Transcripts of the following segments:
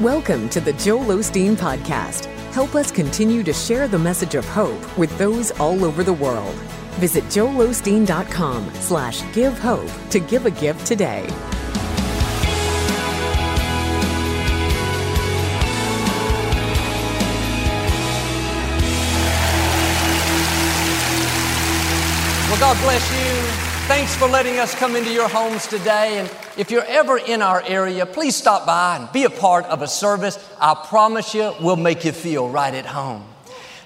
Welcome to the Joel Osteen Podcast. Help us continue to share the message of hope with those all over the world. Visit joelosteen.com slash give hope to give a gift today. Well, God bless you. Thanks for letting us come into your homes today. And if you're ever in our area, please stop by and be a part of a service. I promise you, we'll make you feel right at home.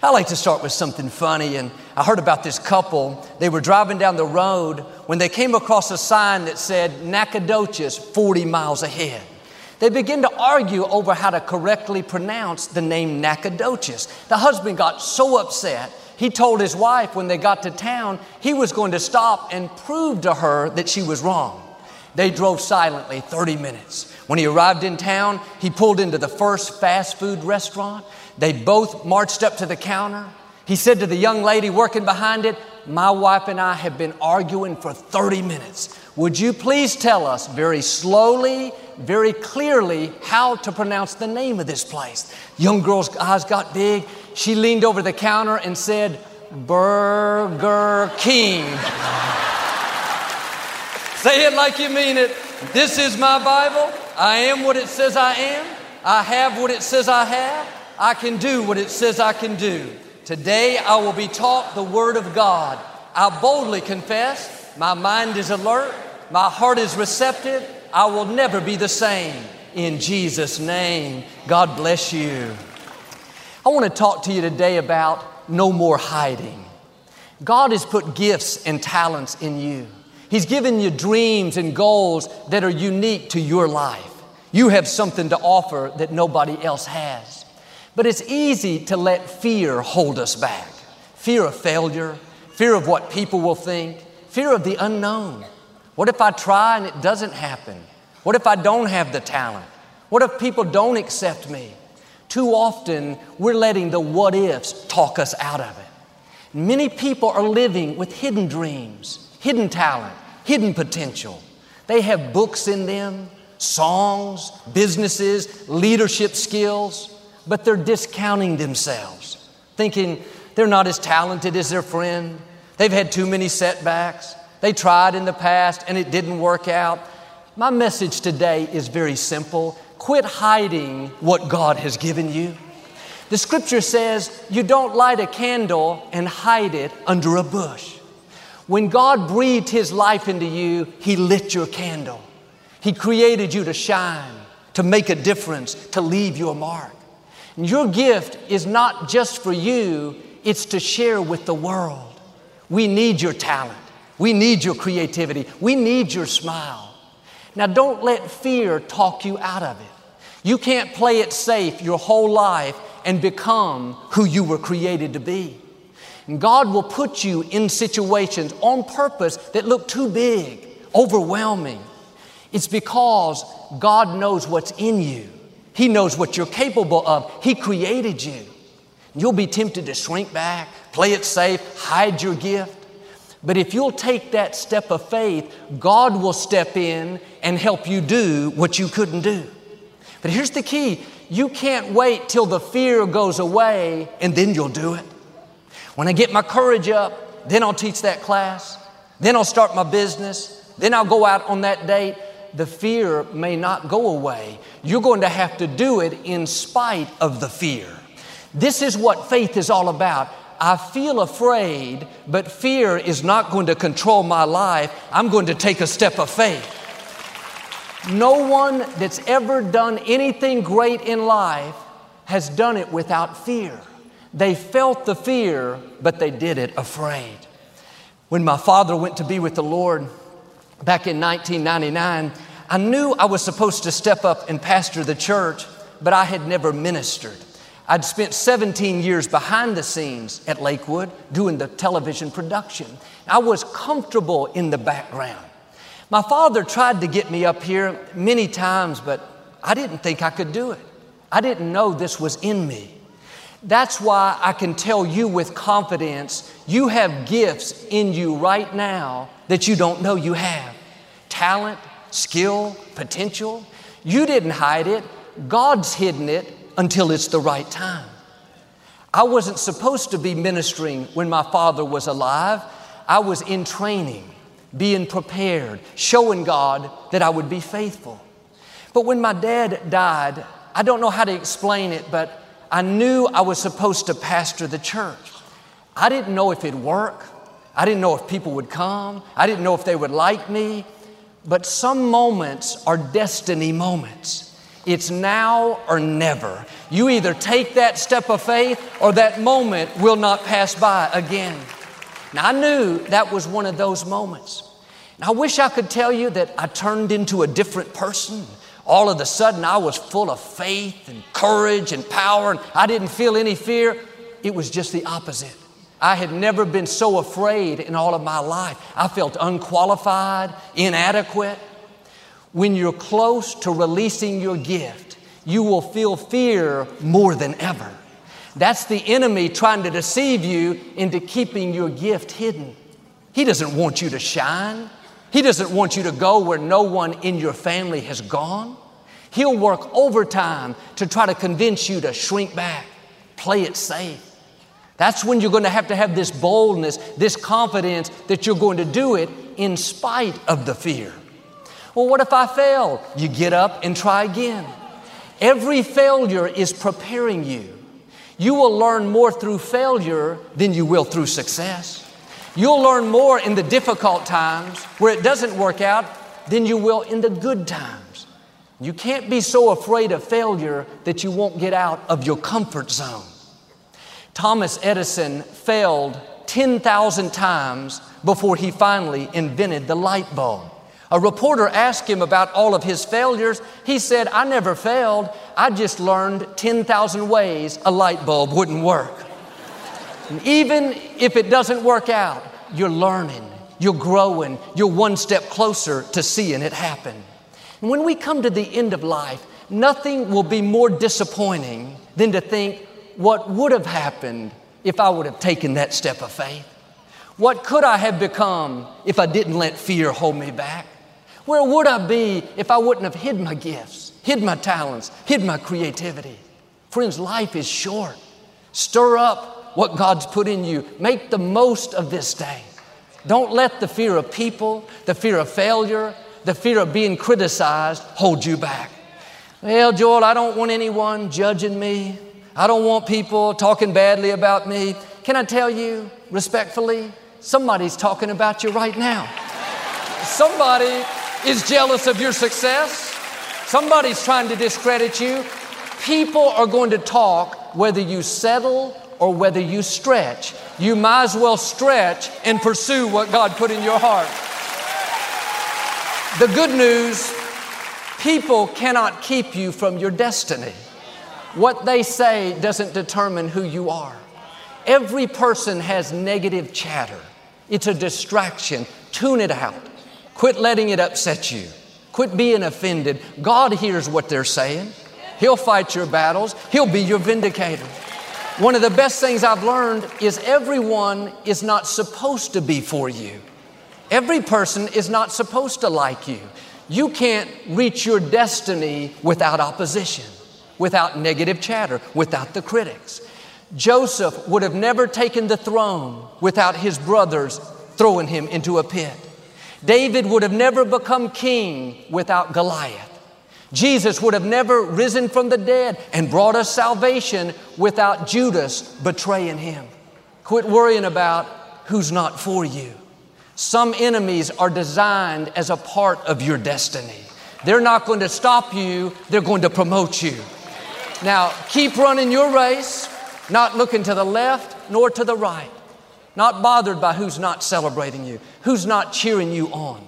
I like to start with something funny. And I heard about this couple. They were driving down the road when they came across a sign that said Nacogdoches 40 miles ahead. They began to argue over how to correctly pronounce the name Nacogdoches. The husband got so upset he told his wife when they got to town he was going to stop and prove to her that she was wrong. They drove silently 30 minutes. When he arrived in town, he pulled into the first fast food restaurant. They both marched up to the counter. He said to the young lady working behind it, My wife and I have been arguing for 30 minutes. Would you please tell us very slowly, very clearly how to pronounce the name of this place? Young girl's eyes got big. She leaned over the counter and said, Burger King. Say it like you mean it. This is my Bible. I am what it says I am. I have what it says I have. I can do what it says I can do. Today I will be taught the Word of God. I boldly confess, my mind is alert, my heart is receptive. I will never be the same. In Jesus' name, God bless you. I want to talk to you today about no more hiding. God has put gifts and talents in you. He's given you dreams and goals that are unique to your life. You have something to offer that nobody else has. But it's easy to let fear hold us back fear of failure, fear of what people will think, fear of the unknown. What if I try and it doesn't happen? What if I don't have the talent? What if people don't accept me? Too often, we're letting the what ifs talk us out of it. Many people are living with hidden dreams, hidden talent, hidden potential. They have books in them, songs, businesses, leadership skills, but they're discounting themselves, thinking they're not as talented as their friend. They've had too many setbacks. They tried in the past and it didn't work out. My message today is very simple. Quit hiding what God has given you. The scripture says you don't light a candle and hide it under a bush. When God breathed His life into you, He lit your candle. He created you to shine, to make a difference, to leave your mark. And your gift is not just for you, it's to share with the world. We need your talent. We need your creativity. We need your smile. Now, don't let fear talk you out of it. You can't play it safe your whole life and become who you were created to be. And God will put you in situations on purpose that look too big, overwhelming. It's because God knows what's in you. He knows what you're capable of. He created you. You'll be tempted to shrink back, play it safe, hide your gift. But if you'll take that step of faith, God will step in and help you do what you couldn't do. But here's the key you can't wait till the fear goes away and then you'll do it. When I get my courage up, then I'll teach that class, then I'll start my business, then I'll go out on that date. The fear may not go away. You're going to have to do it in spite of the fear. This is what faith is all about. I feel afraid, but fear is not going to control my life. I'm going to take a step of faith. No one that's ever done anything great in life has done it without fear. They felt the fear, but they did it afraid. When my father went to be with the Lord back in 1999, I knew I was supposed to step up and pastor the church, but I had never ministered. I'd spent 17 years behind the scenes at Lakewood doing the television production. I was comfortable in the background. My father tried to get me up here many times, but I didn't think I could do it. I didn't know this was in me. That's why I can tell you with confidence you have gifts in you right now that you don't know you have talent, skill, potential. You didn't hide it. God's hidden it until it's the right time. I wasn't supposed to be ministering when my father was alive. I was in training, being prepared, showing God that I would be faithful. But when my dad died, I don't know how to explain it, but I knew I was supposed to pastor the church. I didn't know if it'd work. I didn't know if people would come. I didn't know if they would like me. But some moments are destiny moments. It's now or never. You either take that step of faith or that moment will not pass by again. Now, I knew that was one of those moments. And I wish I could tell you that I turned into a different person. All of a sudden, I was full of faith and courage and power, and I didn't feel any fear. It was just the opposite. I had never been so afraid in all of my life. I felt unqualified, inadequate. When you're close to releasing your gift, you will feel fear more than ever. That's the enemy trying to deceive you into keeping your gift hidden. He doesn't want you to shine. He doesn't want you to go where no one in your family has gone. He'll work overtime to try to convince you to shrink back, play it safe. That's when you're going to have to have this boldness, this confidence that you're going to do it in spite of the fear. Well, what if I fail? You get up and try again. Every failure is preparing you. You will learn more through failure than you will through success. You'll learn more in the difficult times where it doesn't work out than you will in the good times. You can't be so afraid of failure that you won't get out of your comfort zone. Thomas Edison failed 10,000 times before he finally invented the light bulb. A reporter asked him about all of his failures. He said, I never failed. I just learned 10,000 ways a light bulb wouldn't work. And even if it doesn't work out, you're learning, you're growing, you're one step closer to seeing it happen. And when we come to the end of life, nothing will be more disappointing than to think, what would have happened if I would have taken that step of faith? What could I have become if I didn't let fear hold me back? Where would I be if I wouldn't have hid my gifts, hid my talents, hid my creativity? Friends, life is short. Stir up what God's put in you. Make the most of this day. Don't let the fear of people, the fear of failure, the fear of being criticized hold you back. Well, Joel, I don't want anyone judging me. I don't want people talking badly about me. Can I tell you respectfully? Somebody's talking about you right now. Somebody is jealous of your success. Somebody's trying to discredit you. People are going to talk whether you settle or whether you stretch. You might as well stretch and pursue what God put in your heart. The good news people cannot keep you from your destiny. What they say doesn't determine who you are. Every person has negative chatter. It's a distraction. Tune it out. Quit letting it upset you. Quit being offended. God hears what they're saying. He'll fight your battles. He'll be your vindicator. One of the best things I've learned is everyone is not supposed to be for you. Every person is not supposed to like you. You can't reach your destiny without opposition without negative chatter, without the critics. Joseph would have never taken the throne without his brothers throwing him into a pit. David would have never become king without Goliath. Jesus would have never risen from the dead and brought us salvation without Judas betraying him. Quit worrying about who's not for you. Some enemies are designed as a part of your destiny. They're not going to stop you, they're going to promote you. Now, keep running your race, not looking to the left nor to the right, not bothered by who's not celebrating you, who's not cheering you on.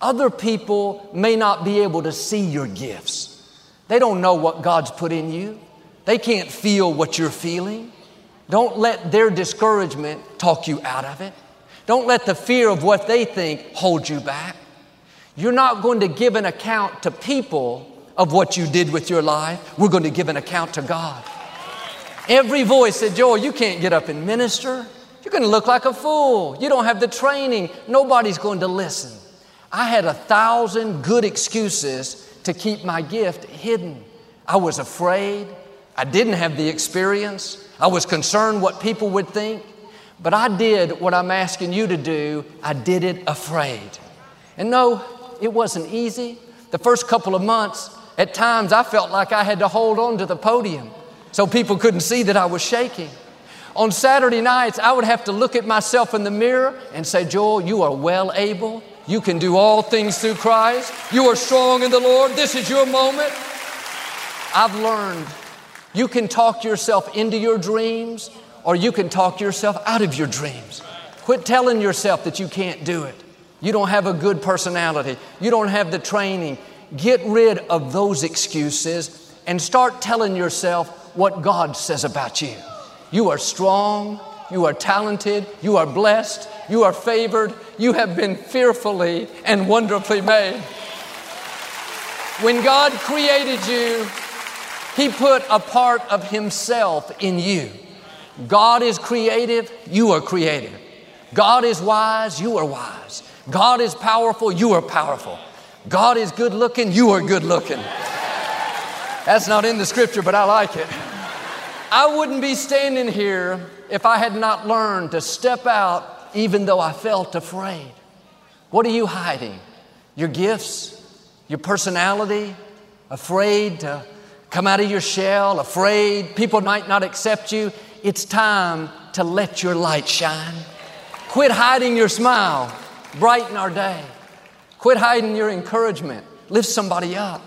Other people may not be able to see your gifts. They don't know what God's put in you. They can't feel what you're feeling. Don't let their discouragement talk you out of it. Don't let the fear of what they think hold you back. You're not going to give an account to people of what you did with your life. We're going to give an account to God. Every voice said, Joel, you can't get up and minister. You're going to look like a fool. You don't have the training. Nobody's going to listen. I had a thousand good excuses to keep my gift hidden. I was afraid. I didn't have the experience. I was concerned what people would think. But I did what I'm asking you to do. I did it afraid. And no, it wasn't easy. The first couple of months, at times I felt like I had to hold on to the podium so people couldn't see that I was shaking. On Saturday nights, I would have to look at myself in the mirror and say, Joel, you are well able. You can do all things through Christ. You are strong in the Lord. This is your moment. I've learned you can talk yourself into your dreams or you can talk yourself out of your dreams. Quit telling yourself that you can't do it. You don't have a good personality. You don't have the training. Get rid of those excuses and start telling yourself what God says about you. You are strong, you are talented, you are blessed, you are favored, you have been fearfully and wonderfully made. When God created you, he put a part of Himself in you. God is creative, you are creative. God is wise, you are wise. God is powerful, you are powerful. God is good looking, you are good looking. That's not in the scripture, but I like it. I wouldn't be standing here if I had not learned to step out even though I felt afraid. What are you hiding? Your gifts, your personality, afraid to come out of your shell, afraid people might not accept you. It's time to let your light shine. Quit hiding your smile, brighten our day. Quit hiding your encouragement, lift somebody up.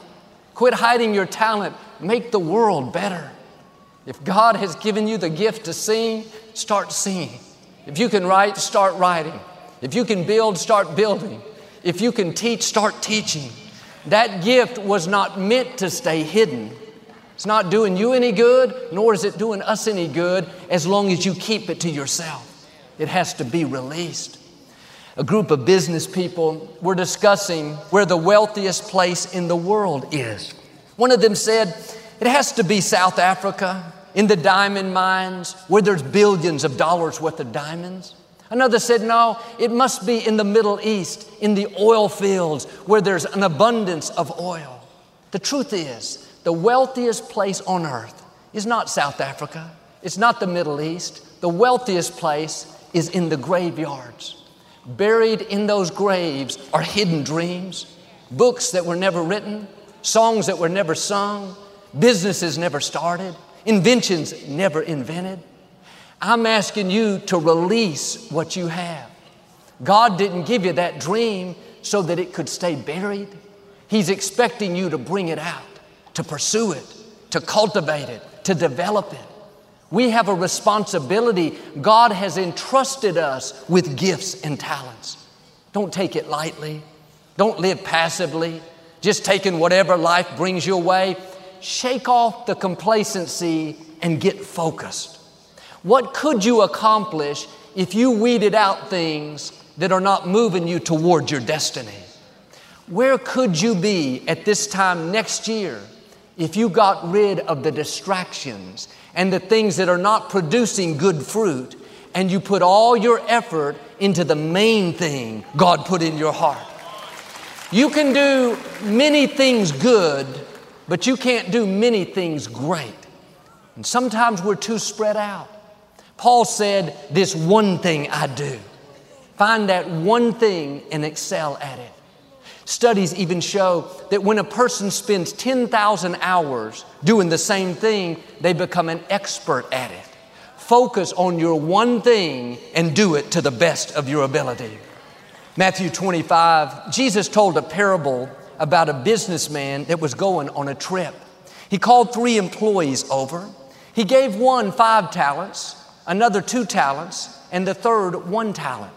Quit hiding your talent, make the world better. If God has given you the gift to sing, start singing. If you can write, start writing. If you can build, start building. If you can teach, start teaching. That gift was not meant to stay hidden. It's not doing you any good, nor is it doing us any good as long as you keep it to yourself. It has to be released. A group of business people were discussing where the wealthiest place in the world is. One of them said, It has to be South Africa, in the diamond mines, where there's billions of dollars worth of diamonds. Another said, No, it must be in the Middle East, in the oil fields, where there's an abundance of oil. The truth is, the wealthiest place on earth is not South Africa, it's not the Middle East. The wealthiest place is in the graveyards. Buried in those graves are hidden dreams, books that were never written, songs that were never sung, businesses never started, inventions never invented. I'm asking you to release what you have. God didn't give you that dream so that it could stay buried. He's expecting you to bring it out to pursue it, to cultivate it, to develop it. We have a responsibility. God has entrusted us with gifts and talents. Don't take it lightly. Don't live passively, just taking whatever life brings your way. Shake off the complacency and get focused. What could you accomplish if you weeded out things that are not moving you toward your destiny? Where could you be at this time next year if you got rid of the distractions and the things that are not producing good fruit, and you put all your effort into the main thing God put in your heart. You can do many things good, but you can't do many things great. And sometimes we're too spread out. Paul said, This one thing I do. Find that one thing and excel at it. Studies even show that when a person spends 10,000 hours doing the same thing, they become an expert at it. Focus on your one thing and do it to the best of your ability. Matthew 25, Jesus told a parable about a businessman that was going on a trip. He called three employees over. He gave one five talents, another two talents, and the third one talent.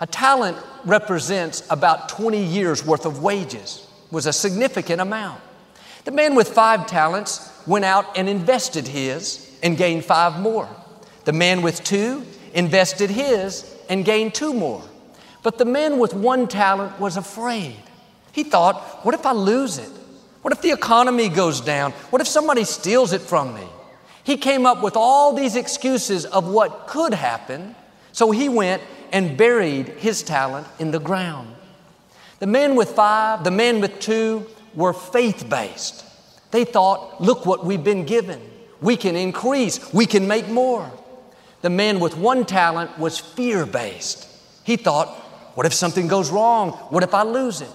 A talent represents about 20 years worth of wages, was a significant amount. The man with five talents went out and invested his and gained five more. The man with two invested his and gained two more. But the man with one talent was afraid. He thought, what if I lose it? What if the economy goes down? What if somebody steals it from me? He came up with all these excuses of what could happen. So he went and buried his talent in the ground. The man with five, the man with two were faith based. They thought, look what we've been given. We can increase, we can make more. The man with one talent was fear based. He thought, what if something goes wrong? What if I lose it?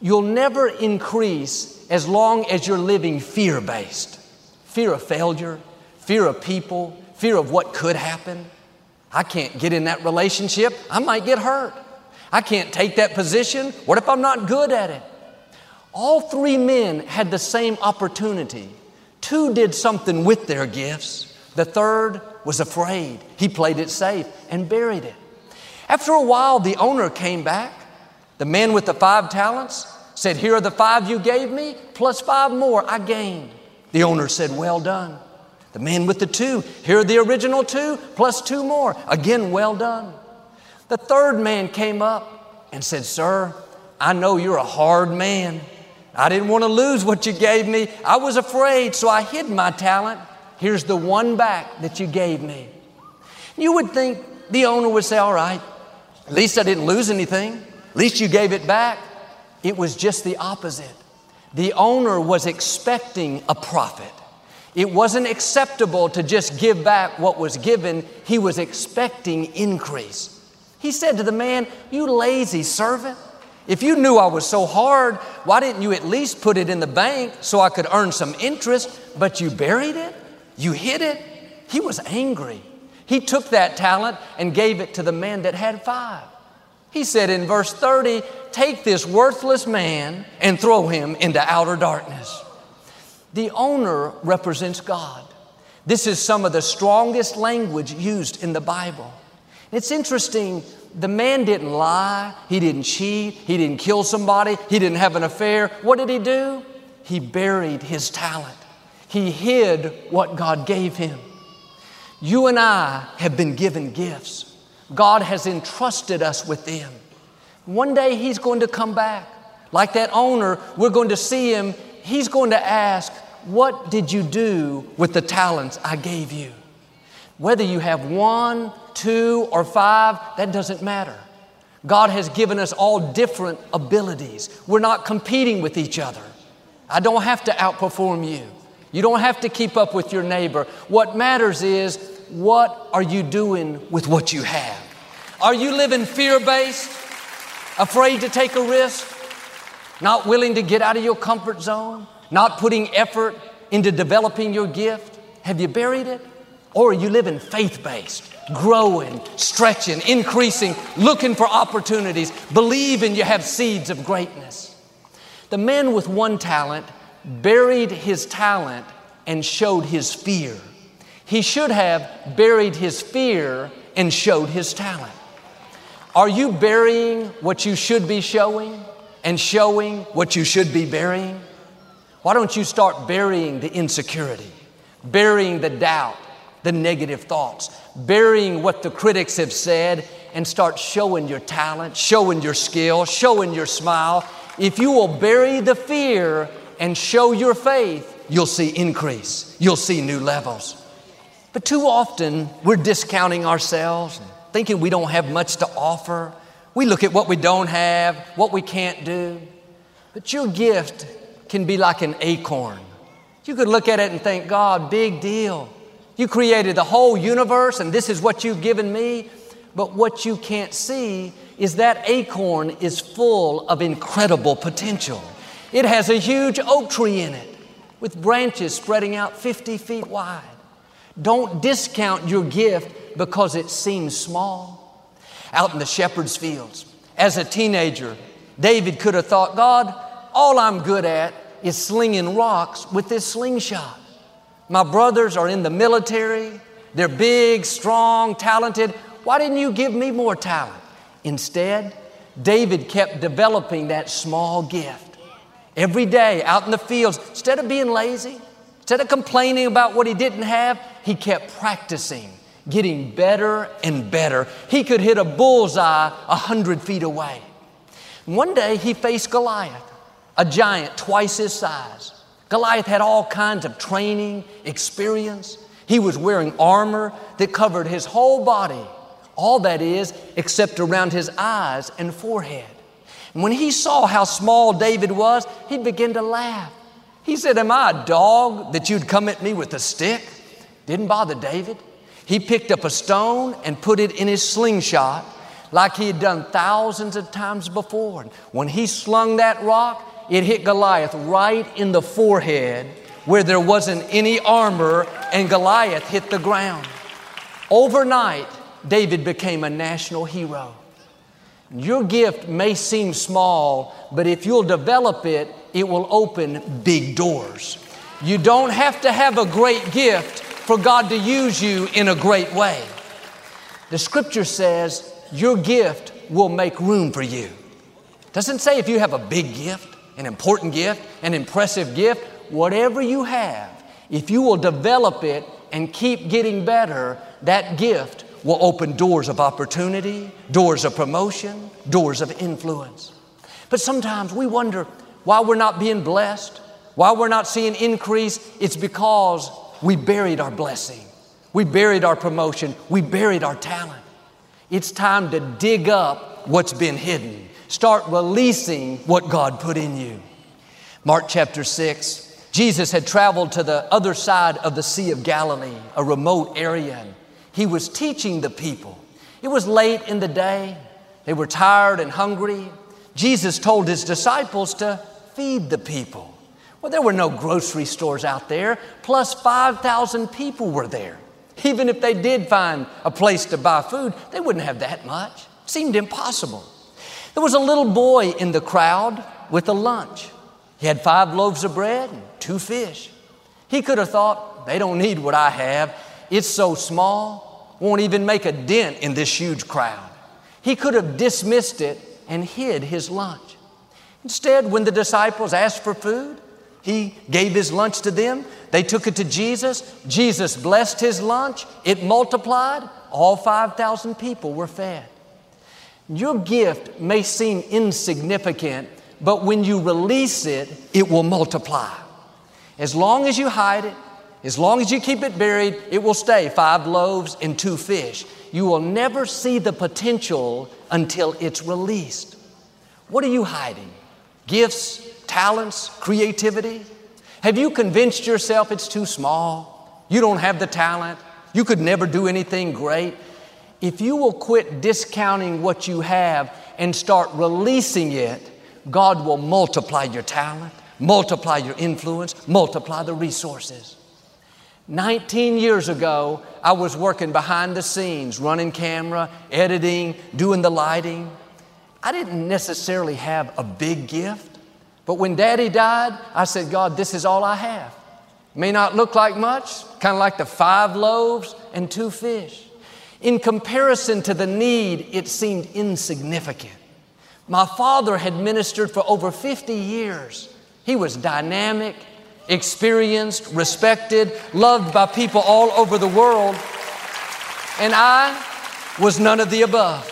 You'll never increase as long as you're living fear based fear of failure, fear of people, fear of what could happen. I can't get in that relationship, I might get hurt. I can't take that position. What if I'm not good at it? All three men had the same opportunity. Two did something with their gifts. The third was afraid. He played it safe and buried it. After a while, the owner came back. The man with the five talents said, Here are the five you gave me, plus five more I gained. The owner said, Well done. The man with the two, here are the original two, plus two more. Again, well done. The third man came up and said, Sir, I know you're a hard man. I didn't want to lose what you gave me. I was afraid, so I hid my talent. Here's the one back that you gave me. You would think the owner would say, All right, at least I didn't lose anything. Least you gave it back. It was just the opposite. The owner was expecting a profit. It wasn't acceptable to just give back what was given, he was expecting increase. He said to the man, You lazy servant, if you knew I was so hard, why didn't you at least put it in the bank so I could earn some interest? But you buried it, you hid it. He was angry. He took that talent and gave it to the man that had five. He said in verse 30, Take this worthless man and throw him into outer darkness. The owner represents God. This is some of the strongest language used in the Bible. It's interesting, the man didn't lie, he didn't cheat, he didn't kill somebody, he didn't have an affair. What did he do? He buried his talent, he hid what God gave him. You and I have been given gifts. God has entrusted us with them. One day He's going to come back. Like that owner, we're going to see Him. He's going to ask, What did you do with the talents I gave you? Whether you have one, two, or five, that doesn't matter. God has given us all different abilities. We're not competing with each other. I don't have to outperform you. You don't have to keep up with your neighbor. What matters is what are you doing with what you have? Are you living fear based, afraid to take a risk, not willing to get out of your comfort zone, not putting effort into developing your gift? Have you buried it? Or are you living faith based, growing, stretching, increasing, looking for opportunities, believing you have seeds of greatness? The man with one talent buried his talent and showed his fear. He should have buried his fear and showed his talent. Are you burying what you should be showing and showing what you should be burying? Why don't you start burying the insecurity, burying the doubt, the negative thoughts, burying what the critics have said, and start showing your talent, showing your skill, showing your smile? If you will bury the fear and show your faith, you'll see increase. You'll see new levels. But too often, we're discounting ourselves, thinking we don't have much to offer. We look at what we don't have, what we can't do. But your gift can be like an acorn. You could look at it and think, God, big deal. You created the whole universe, and this is what you've given me. But what you can't see is that acorn is full of incredible potential. It has a huge oak tree in it with branches spreading out 50 feet wide. Don't discount your gift because it seems small. Out in the shepherd's fields, as a teenager, David could have thought, God, all I'm good at is slinging rocks with this slingshot. My brothers are in the military, they're big, strong, talented. Why didn't you give me more talent? Instead, David kept developing that small gift. Every day out in the fields, instead of being lazy, instead of complaining about what he didn't have, he kept practicing, getting better and better. He could hit a bullseye a hundred feet away. One day he faced Goliath, a giant twice his size. Goliath had all kinds of training, experience. He was wearing armor that covered his whole body, all that is, except around his eyes and forehead. And when he saw how small David was, he began to laugh. He said, Am I a dog that you'd come at me with a stick? Didn't bother David. He picked up a stone and put it in his slingshot like he had done thousands of times before. When he slung that rock, it hit Goliath right in the forehead where there wasn't any armor, and Goliath hit the ground. Overnight, David became a national hero. Your gift may seem small, but if you'll develop it, it will open big doors. You don't have to have a great gift for God to use you in a great way. The scripture says your gift will make room for you. It doesn't say if you have a big gift, an important gift, an impressive gift, whatever you have, if you will develop it and keep getting better, that gift will open doors of opportunity, doors of promotion, doors of influence. But sometimes we wonder why we're not being blessed, why we're not seeing increase. It's because we buried our blessing, we buried our promotion, we buried our talent. It's time to dig up what's been hidden. Start releasing what God put in you. Mark chapter 6. Jesus had traveled to the other side of the Sea of Galilee, a remote area. He was teaching the people. It was late in the day. They were tired and hungry. Jesus told his disciples to feed the people. Well, there were no grocery stores out there, plus 5,000 people were there. Even if they did find a place to buy food, they wouldn't have that much. It seemed impossible. There was a little boy in the crowd with a lunch. He had five loaves of bread and two fish. He could have thought, they don't need what I have. It's so small, won't even make a dent in this huge crowd. He could have dismissed it and hid his lunch. Instead, when the disciples asked for food, he gave his lunch to them. They took it to Jesus. Jesus blessed his lunch. It multiplied. All 5,000 people were fed. Your gift may seem insignificant, but when you release it, it will multiply. As long as you hide it, as long as you keep it buried, it will stay five loaves and two fish. You will never see the potential until it's released. What are you hiding? Gifts, talents, creativity? Have you convinced yourself it's too small? You don't have the talent? You could never do anything great? If you will quit discounting what you have and start releasing it, God will multiply your talent, multiply your influence, multiply the resources. 19 years ago, I was working behind the scenes, running camera, editing, doing the lighting. I didn't necessarily have a big gift, but when daddy died, I said, God, this is all I have. May not look like much, kind of like the five loaves and two fish. In comparison to the need, it seemed insignificant. My father had ministered for over 50 years. He was dynamic, experienced, respected, loved by people all over the world. And I was none of the above.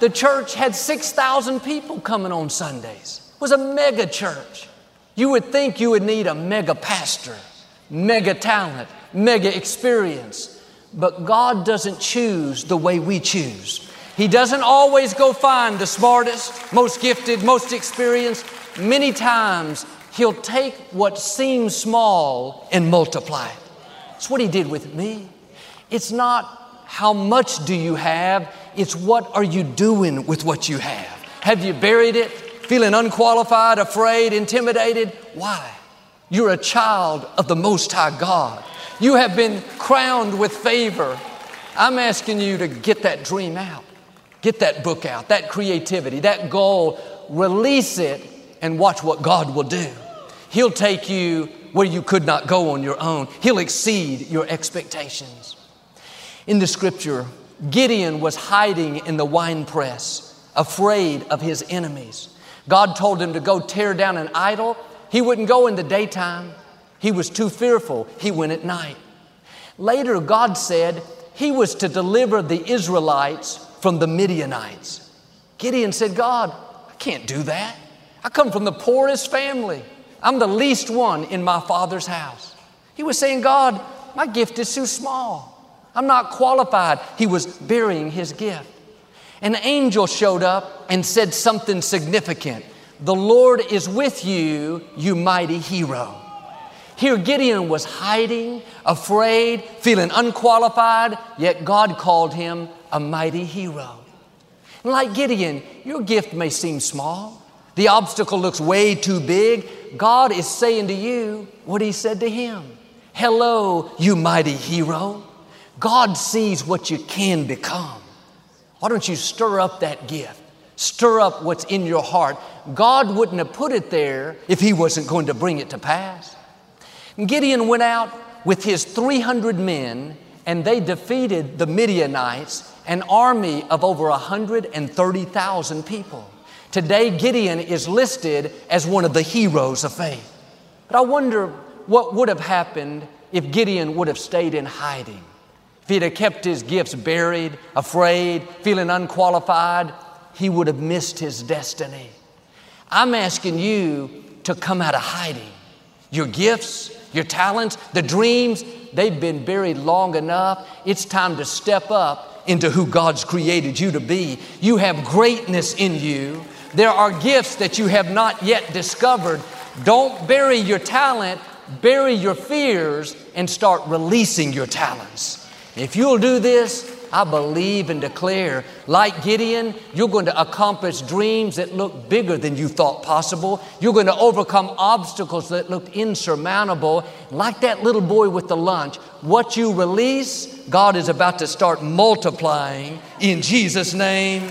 The church had 6,000 people coming on Sundays. It was a mega church. You would think you would need a mega pastor, mega talent, mega experience. But God doesn't choose the way we choose. He doesn't always go find the smartest, most gifted, most experienced. Many times, He'll take what seems small and multiply it. That's what He did with me. It's not how much do you have, it's what are you doing with what you have. Have you buried it, feeling unqualified, afraid, intimidated? Why? You're a child of the Most High God. You have been crowned with favor. I'm asking you to get that dream out. Get that book out, that creativity, that goal, release it, and watch what God will do. He'll take you where you could not go on your own, He'll exceed your expectations. In the scripture, Gideon was hiding in the wine press, afraid of his enemies. God told him to go tear down an idol. He wouldn't go in the daytime. He was too fearful. He went at night. Later, God said he was to deliver the Israelites from the Midianites. Gideon said, God, I can't do that. I come from the poorest family. I'm the least one in my father's house. He was saying, God, my gift is too small. I'm not qualified. He was burying his gift. An angel showed up and said something significant The Lord is with you, you mighty hero. Here, Gideon was hiding, afraid, feeling unqualified, yet God called him a mighty hero. Like Gideon, your gift may seem small. The obstacle looks way too big. God is saying to you what He said to him Hello, you mighty hero. God sees what you can become. Why don't you stir up that gift? Stir up what's in your heart. God wouldn't have put it there if He wasn't going to bring it to pass. Gideon went out with his 300 men and they defeated the Midianites, an army of over 130,000 people. Today, Gideon is listed as one of the heroes of faith. But I wonder what would have happened if Gideon would have stayed in hiding. If he'd have kept his gifts buried, afraid, feeling unqualified, he would have missed his destiny. I'm asking you to come out of hiding. Your gifts, your talents, the dreams, they've been buried long enough. It's time to step up into who God's created you to be. You have greatness in you. There are gifts that you have not yet discovered. Don't bury your talent, bury your fears, and start releasing your talents. If you'll do this, I believe and declare, like Gideon, you're going to accomplish dreams that look bigger than you thought possible. You're going to overcome obstacles that looked insurmountable. Like that little boy with the lunch, what you release, God is about to start multiplying in Jesus' name.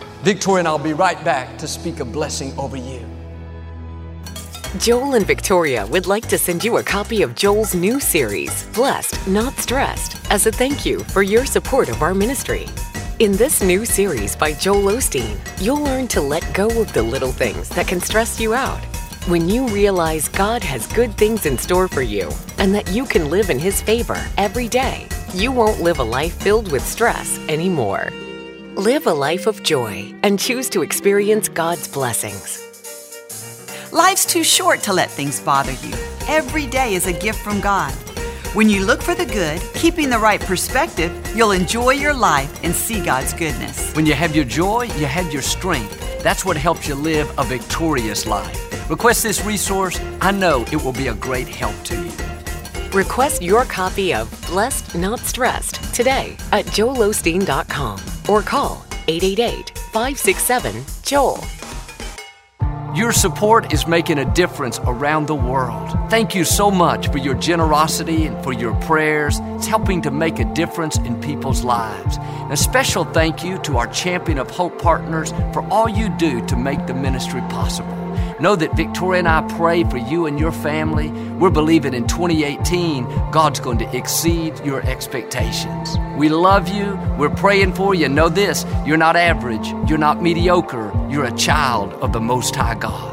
Victoria and I'll be right back to speak a blessing over you. Joel and Victoria would like to send you a copy of Joel's new series, Blessed, Not Stressed, as a thank you for your support of our ministry. In this new series by Joel Osteen, you'll learn to let go of the little things that can stress you out. When you realize God has good things in store for you and that you can live in His favor every day, you won't live a life filled with stress anymore. Live a life of joy and choose to experience God's blessings. Life's too short to let things bother you. Every day is a gift from God. When you look for the good, keeping the right perspective, you'll enjoy your life and see God's goodness. When you have your joy, you have your strength. That's what helps you live a victorious life. Request this resource. I know it will be a great help to you. Request your copy of Blessed Not Stressed today at joelosteen.com or call 888 567 Joel. Your support is making a difference around the world. Thank you so much for your generosity and for your prayers. It's helping to make a difference in people's lives. And a special thank you to our Champion of Hope partners for all you do to make the ministry possible. Know that Victoria and I pray for you and your family. We're believing in 2018, God's going to exceed your expectations. We love you. We're praying for you. Know this you're not average, you're not mediocre, you're a child of the Most High God.